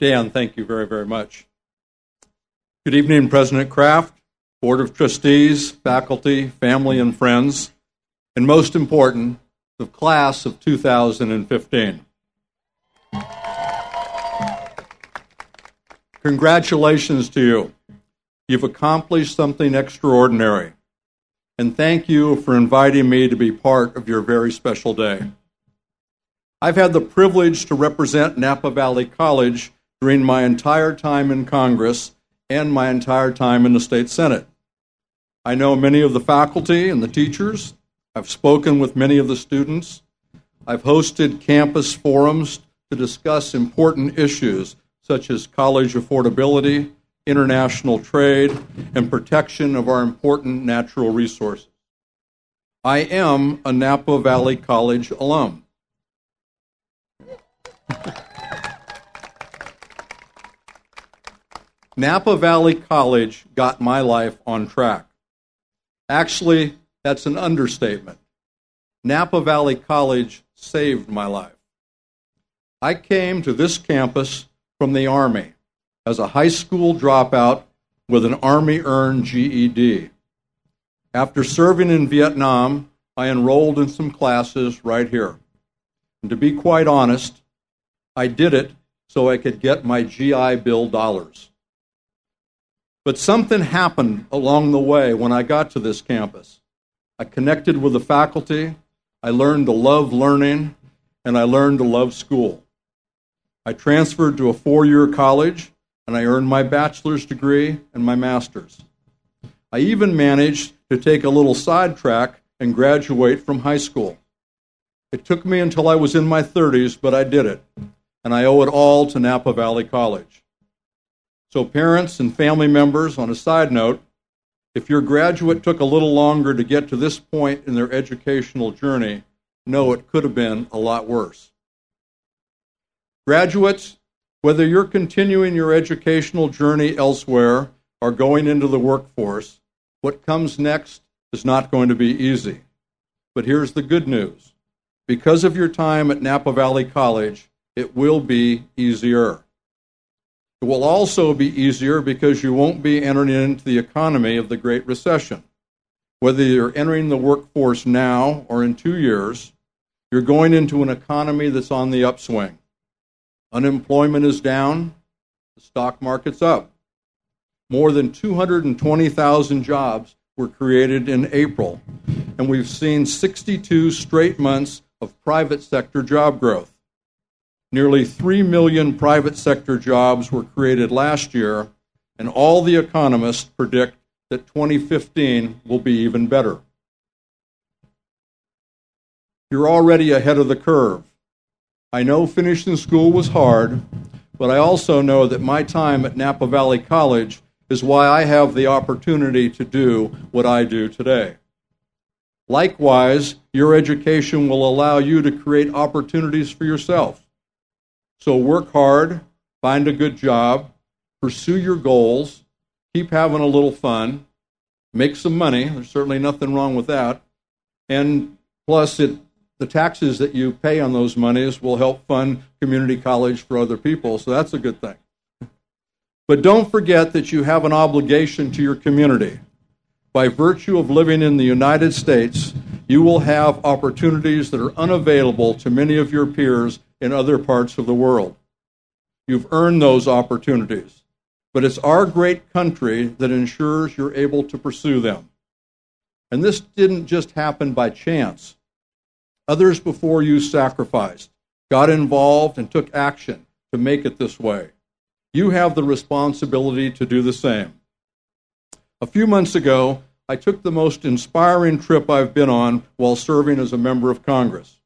Dan, thank you very, very much. Good evening, President Kraft, Board of Trustees, faculty, family, and friends, and most important, the class of 2015. Congratulations to you. You've accomplished something extraordinary. And thank you for inviting me to be part of your very special day. I've had the privilege to represent Napa Valley College during my entire time in Congress and my entire time in the state Senate. I know many of the faculty and the teachers. I've spoken with many of the students. I've hosted campus forums to discuss important issues such as college affordability, international trade, and protection of our important natural resources. I am a Napa Valley College alum. Napa Valley College got my life on track. Actually, that's an understatement. Napa Valley College saved my life. I came to this campus from the Army as a high school dropout with an Army earned GED. After serving in Vietnam, I enrolled in some classes right here. And to be quite honest, I did it so I could get my GI Bill dollars. But something happened along the way when I got to this campus. I connected with the faculty, I learned to love learning, and I learned to love school. I transferred to a four year college and I earned my bachelor's degree and my master's. I even managed to take a little sidetrack and graduate from high school. It took me until I was in my 30s, but I did it, and I owe it all to Napa Valley College. So, parents and family members, on a side note, if your graduate took a little longer to get to this point in their educational journey, know it could have been a lot worse. Graduates, whether you're continuing your educational journey elsewhere or going into the workforce, what comes next is not going to be easy. But here's the good news because of your time at Napa Valley College, it will be easier. It will also be easier because you won't be entering into the economy of the Great Recession. Whether you're entering the workforce now or in two years, you're going into an economy that's on the upswing. Unemployment is down, the stock market's up. More than 220,000 jobs were created in April, and we've seen 62 straight months of private sector job growth. Nearly 3 million private sector jobs were created last year, and all the economists predict that 2015 will be even better. You're already ahead of the curve. I know finishing school was hard, but I also know that my time at Napa Valley College is why I have the opportunity to do what I do today. Likewise, your education will allow you to create opportunities for yourself. So work hard, find a good job, pursue your goals, keep having a little fun, make some money. There's certainly nothing wrong with that. And plus, it, the taxes that you pay on those monies will help fund community college for other people. So that's a good thing. But don't forget that you have an obligation to your community. By virtue of living in the United States, you will have opportunities that are unavailable to many of your peers in other parts of the world. You've earned those opportunities, but it's our great country that ensures you're able to pursue them. And this didn't just happen by chance. Others before you sacrificed, got involved, and took action to make it this way. You have the responsibility to do the same. A few months ago, I took the most inspiring trip I've been on while serving as a member of Congress.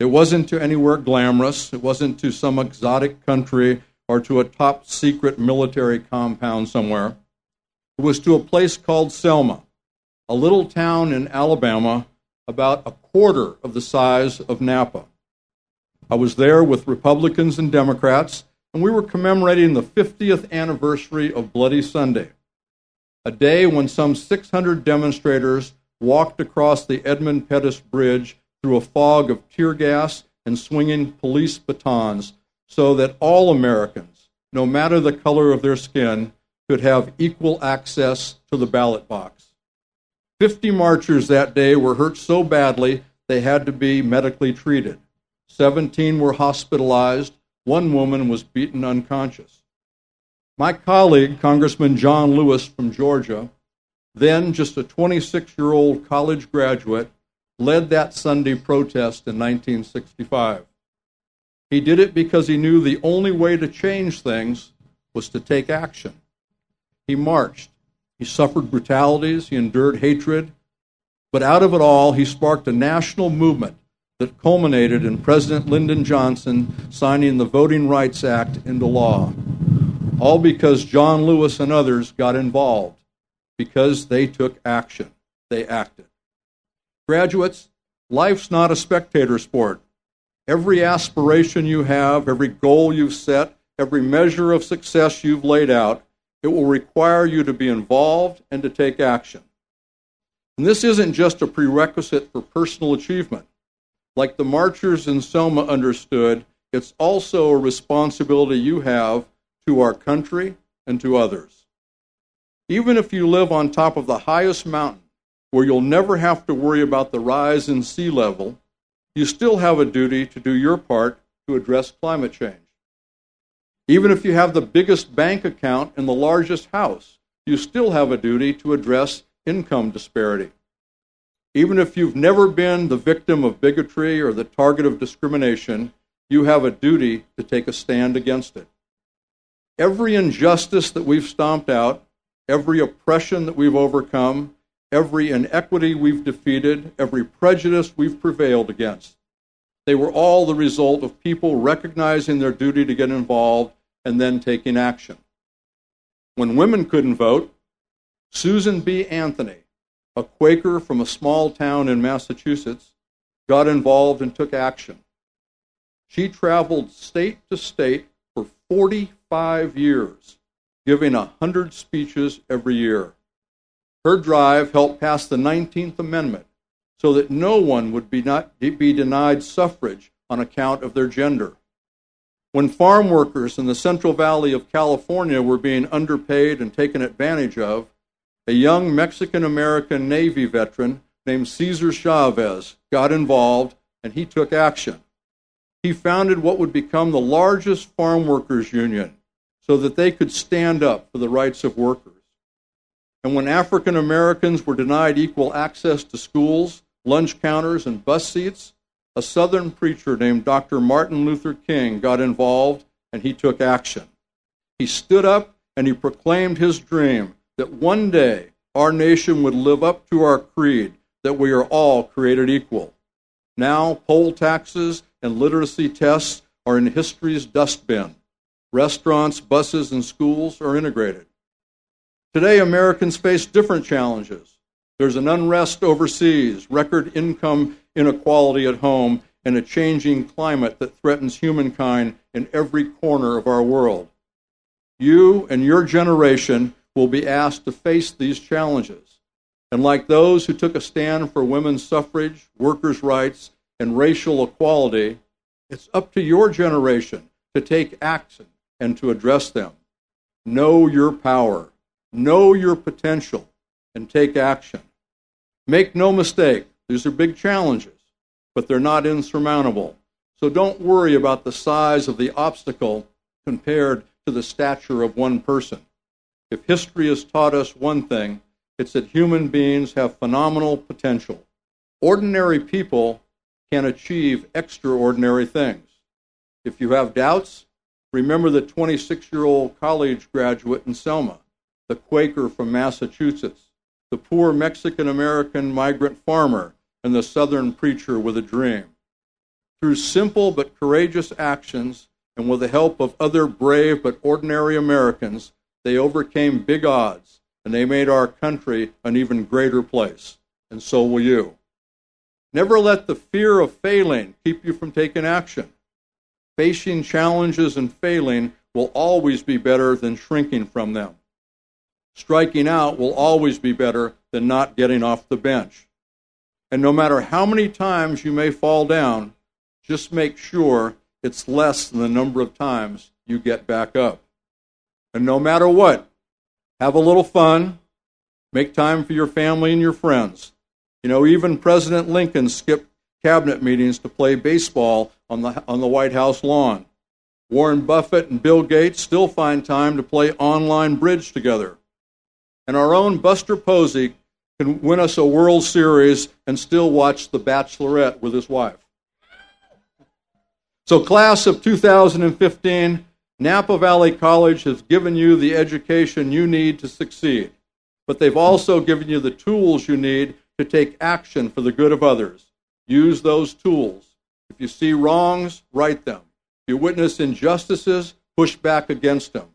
It wasn't to anywhere glamorous, it wasn't to some exotic country or to a top secret military compound somewhere. It was to a place called Selma, a little town in Alabama about a quarter of the size of Napa. I was there with Republicans and Democrats, and we were commemorating the 50th anniversary of Bloody Sunday, a day when some 600 demonstrators walked across the Edmund Pettus Bridge through a fog of tear gas and swinging police batons so that all Americans, no matter the color of their skin, could have equal access to the ballot box. 50 marchers that day were hurt so badly they had to be medically treated. 17 were hospitalized. One woman was beaten unconscious. My colleague, Congressman John Lewis from Georgia, then just a 26 year old college graduate, led that Sunday protest in 1965. He did it because he knew the only way to change things was to take action. He marched. He suffered brutalities. He endured hatred. But out of it all, he sparked a national movement that culminated in President Lyndon Johnson signing the Voting Rights Act into law. All because John Lewis and others got involved, because they took action. They acted. Graduates, life's not a spectator sport. Every aspiration you have, every goal you've set, every measure of success you've laid out, it will require you to be involved and to take action. And this isn't just a prerequisite for personal achievement. Like the marchers in Selma understood, it's also a responsibility you have to our country and to others. Even if you live on top of the highest mountain, where you'll never have to worry about the rise in sea level, you still have a duty to do your part to address climate change. Even if you have the biggest bank account in the largest house, you still have a duty to address income disparity. Even if you've never been the victim of bigotry or the target of discrimination, you have a duty to take a stand against it. Every injustice that we've stomped out, every oppression that we've overcome, every inequity we've defeated, every prejudice we've prevailed against, they were all the result of people recognizing their duty to get involved and then taking action. When women couldn't vote, Susan B. Anthony, a Quaker from a small town in Massachusetts, got involved and took action. She traveled state to state for 45 years, giving 100 speeches every year. Her drive helped pass the 19th Amendment so that no one would be, not, be denied suffrage on account of their gender. When farm workers in the Central Valley of California were being underpaid and taken advantage of, a young Mexican American Navy veteran named Cesar Chavez got involved and he took action. He founded what would become the largest farm workers union so that they could stand up for the rights of workers. And when African Americans were denied equal access to schools, lunch counters, and bus seats, a Southern preacher named Dr. Martin Luther King got involved and he took action. He stood up and he proclaimed his dream that one day our nation would live up to our creed that we are all created equal. Now, poll taxes and literacy tests are in history's dustbin. Restaurants, buses, and schools are integrated. Today, Americans face different challenges. There's an unrest overseas, record income inequality at home, and a changing climate that threatens humankind in every corner of our world. You and your generation will be asked to face these challenges. And like those who took a stand for women's suffrage, workers' rights, and racial equality, it's up to your generation to take action and to address them. Know your power, know your potential, and take action. Make no mistake, these are big challenges, but they're not insurmountable. So don't worry about the size of the obstacle compared to the stature of one person. If history has taught us one thing, it's that human beings have phenomenal potential. Ordinary people can achieve extraordinary things. If you have doubts, remember the 26 year old college graduate in Selma, the Quaker from Massachusetts, the poor Mexican American migrant farmer, and the Southern preacher with a dream. Through simple but courageous actions, and with the help of other brave but ordinary Americans, they overcame big odds, and they made our country an even greater place. And so will you. Never let the fear of failing keep you from taking action. Facing challenges and failing will always be better than shrinking from them. Striking out will always be better than not getting off the bench. And no matter how many times you may fall down, just make sure it's less than the number of times you get back up. And no matter what, have a little fun, make time for your family and your friends. You know, even President Lincoln skipped cabinet meetings to play baseball on the, on the White House lawn. Warren Buffett and Bill Gates still find time to play online bridge together. And our own Buster Posey can win us a World Series and still watch The Bachelorette with his wife. So, class of 2015, Napa Valley College has given you the education you need to succeed, but they've also given you the tools you need to take action for the good of others. Use those tools. If you see wrongs, right them. If you witness injustices, push back against them.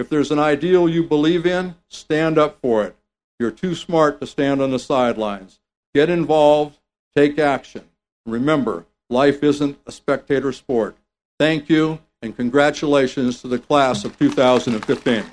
If there's an ideal you believe in, stand up for it. You're too smart to stand on the sidelines. Get involved, take action. Remember, life isn't a spectator sport. Thank you, and congratulations to the class of 2015.